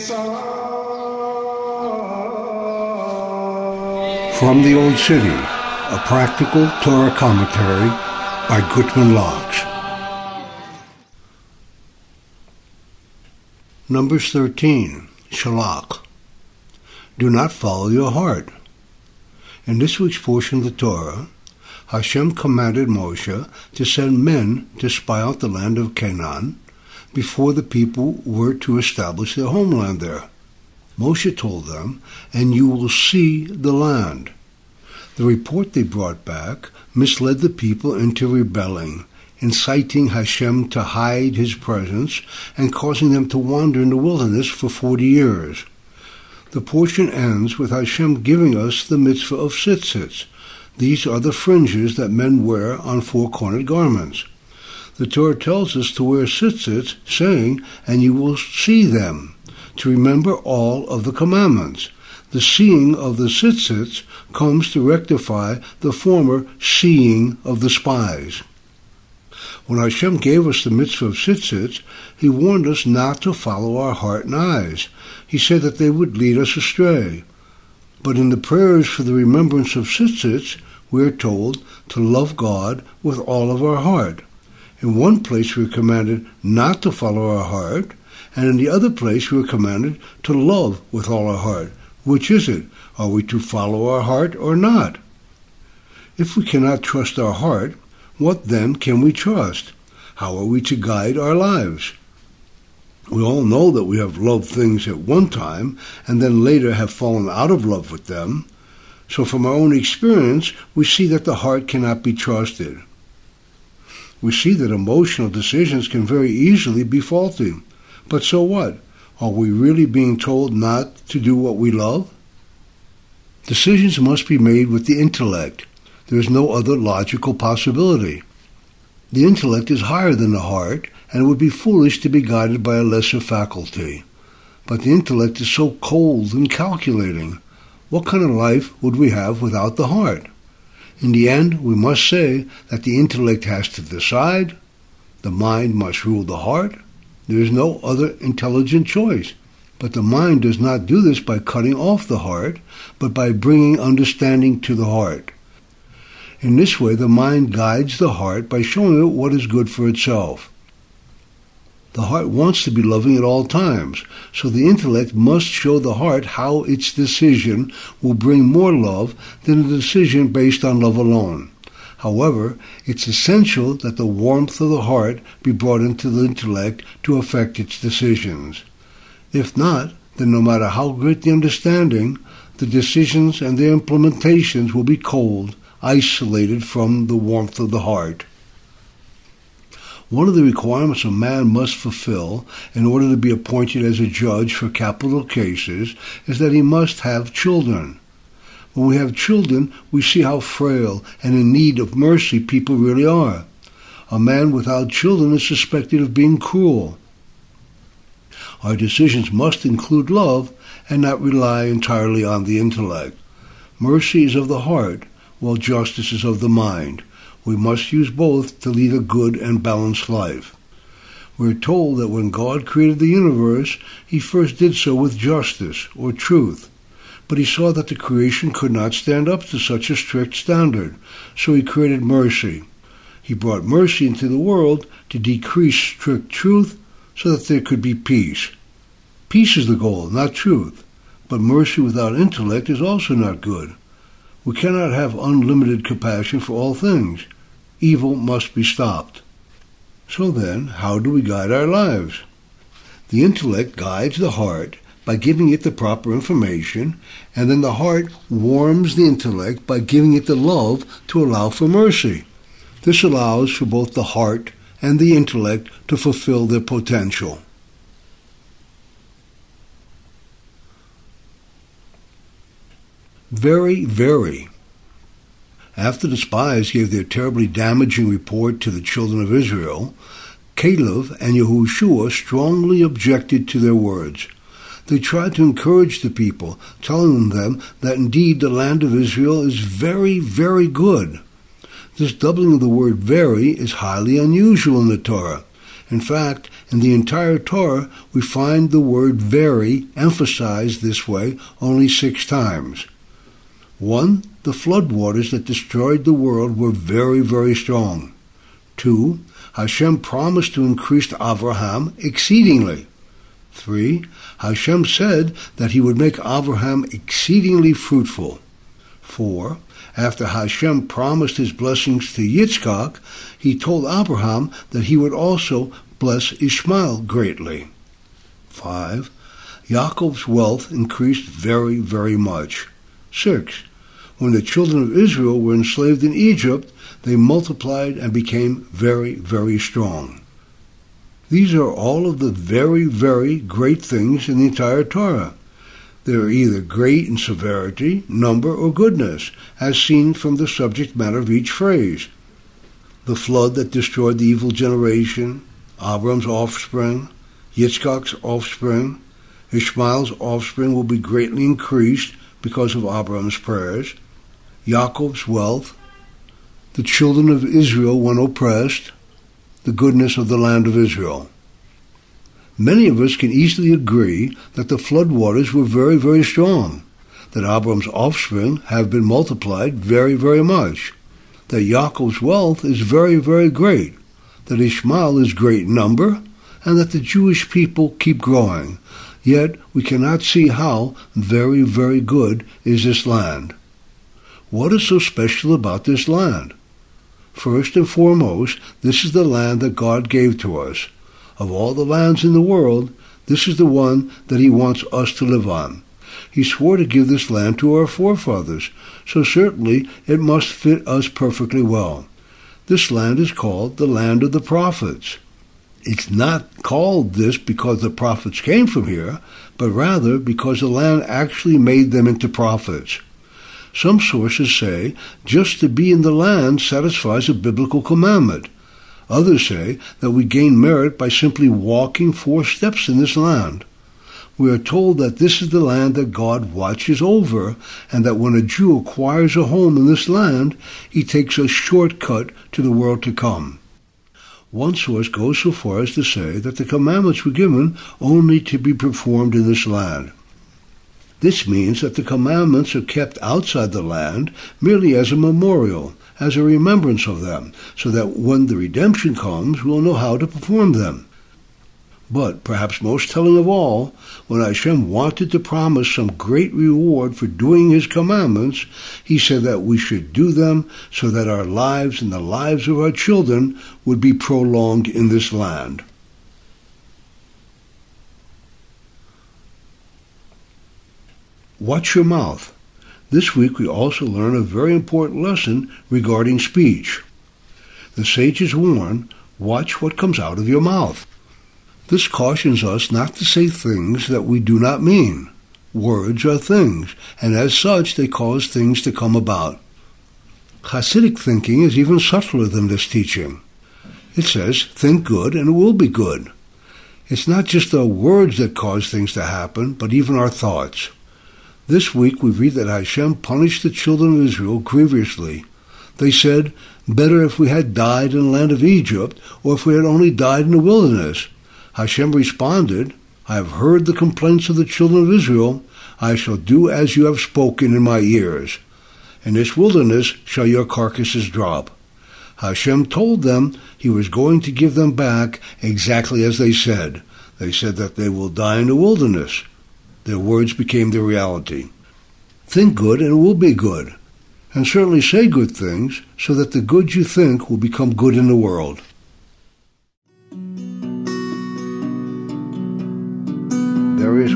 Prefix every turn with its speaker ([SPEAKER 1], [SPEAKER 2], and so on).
[SPEAKER 1] From the Old City, a practical Torah commentary by Gutman Locks. Numbers 13, Shalach. Do not follow your heart. In this week's portion of the Torah, Hashem commanded Moshe to send men to spy out the land of Canaan before the people were to establish their homeland there. Moshe told them, and you will see the land. The report they brought back misled the people into rebelling, inciting Hashem to hide his presence and causing them to wander in the wilderness for forty years. The portion ends with Hashem giving us the mitzvah of tzitzits. These are the fringes that men wear on four-cornered garments. The Torah tells us to wear tzitzits, saying, and you will see them to remember all of the commandments. The seeing of the tzitzits comes to rectify the former seeing of the spies. When Hashem gave us the mitzvah of tzitzits, He warned us not to follow our heart and eyes. He said that they would lead us astray. But in the prayers for the remembrance of tzitzits, we are told to love God with all of our heart. In one place we are commanded not to follow our heart, and in the other place, we are commanded to love with all our heart. Which is it? Are we to follow our heart or not? If we cannot trust our heart, what then can we trust? How are we to guide our lives? We all know that we have loved things at one time and then later have fallen out of love with them. So, from our own experience, we see that the heart cannot be trusted. We see that emotional decisions can very easily be faulty. But so what? Are we really being told not to do what we love? Decisions must be made with the intellect. There is no other logical possibility. The intellect is higher than the heart, and it would be foolish to be guided by a lesser faculty. But the intellect is so cold and calculating. What kind of life would we have without the heart? In the end, we must say that the intellect has to decide, the mind must rule the heart, there is no other intelligent choice. But the mind does not do this by cutting off the heart, but by bringing understanding to the heart. In this way, the mind guides the heart by showing it what is good for itself. The heart wants to be loving at all times, so the intellect must show the heart how its decision will bring more love than a decision based on love alone. However, it's essential that the warmth of the heart be brought into the intellect to affect its decisions. If not, then no matter how great the understanding, the decisions and their implementations will be cold, isolated from the warmth of the heart. One of the requirements a man must fulfill in order to be appointed as a judge for capital cases is that he must have children. When we have children, we see how frail and in need of mercy people really are. A man without children is suspected of being cruel. Our decisions must include love and not rely entirely on the intellect. Mercy is of the heart, while justice is of the mind. We must use both to lead a good and balanced life. We're told that when God created the universe, he first did so with justice, or truth but he saw that the creation could not stand up to such a strict standard, so he created mercy. He brought mercy into the world to decrease strict truth so that there could be peace. Peace is the goal, not truth, but mercy without intellect is also not good. We cannot have unlimited compassion for all things. Evil must be stopped. So then, how do we guide our lives? The intellect guides the heart by giving it the proper information, and then the heart warms the intellect by giving it the love to allow for mercy. This allows for both the heart and the intellect to fulfill their potential. Very, very. After the spies gave their terribly damaging report to the children of Israel, Caleb and Yehoshua strongly objected to their words. They tried to encourage the people, telling them that indeed the land of Israel is very, very good. This doubling of the word very is highly unusual in the Torah. In fact, in the entire Torah, we find the word very emphasized this way only six times. One, the floodwaters that destroyed the world were very, very strong. Two, Hashem promised to increase Avraham exceedingly. Three, Hashem said that he would make Avraham exceedingly fruitful. Four, after Hashem promised his blessings to Yitzchak, he told Abraham that he would also bless Ishmael greatly. 5. Yaakov's wealth increased very, very much. 6. When the children of Israel were enslaved in Egypt, they multiplied and became very, very strong. These are all of the very, very great things in the entire Torah. They are either great in severity, number, or goodness, as seen from the subject matter of each phrase. The flood that destroyed the evil generation, Abram's offspring, Yitzchak's offspring, Ishmael's offspring will be greatly increased because of Abram's prayers, Yaakov's wealth, the children of Israel when oppressed, the goodness of the land of Israel. Many of us can easily agree that the floodwaters were very, very strong, that Abram's offspring have been multiplied very, very much, that Yaakov's wealth is very, very great, that Ishmael is great in number, and that the Jewish people keep growing. Yet we cannot see how very, very good is this land. What is so special about this land? First and foremost, this is the land that God gave to us. Of all the lands in the world, this is the one that He wants us to live on. He swore to give this land to our forefathers, so certainly it must fit us perfectly well. This land is called the land of the prophets. It's not called this because the prophets came from here, but rather because the land actually made them into prophets. Some sources say just to be in the land satisfies a biblical commandment. Others say that we gain merit by simply walking four steps in this land. We are told that this is the land that God watches over, and that when a Jew acquires a home in this land, he takes a shortcut to the world to come. One source goes so far as to say that the commandments were given only to be performed in this land. This means that the commandments are kept outside the land merely as a memorial, as a remembrance of them, so that when the redemption comes, we'll know how to perform them. But perhaps most telling of all, when Hashem wanted to promise some great reward for doing his commandments, he said that we should do them so that our lives and the lives of our children would be prolonged in this land. Watch your mouth. This week we also learn a very important lesson regarding speech. The sages warn, watch what comes out of your mouth. This cautions us not to say things that we do not mean. Words are things, and as such they cause things to come about. Hasidic thinking is even subtler than this teaching. It says, think good and it will be good. It's not just the words that cause things to happen, but even our thoughts. This week we read that Hashem punished the children of Israel grievously. They said, Better if we had died in the land of Egypt, or if we had only died in the wilderness. Hashem responded, I have heard the complaints of the children of Israel. I shall do as you have spoken in my ears. In this wilderness shall your carcasses drop. Hashem told them he was going to give them back exactly as they said. They said that they will die in the wilderness. Their words became their reality. Think good and it will be good. And certainly say good things so that the good you think will become good in the world. There is.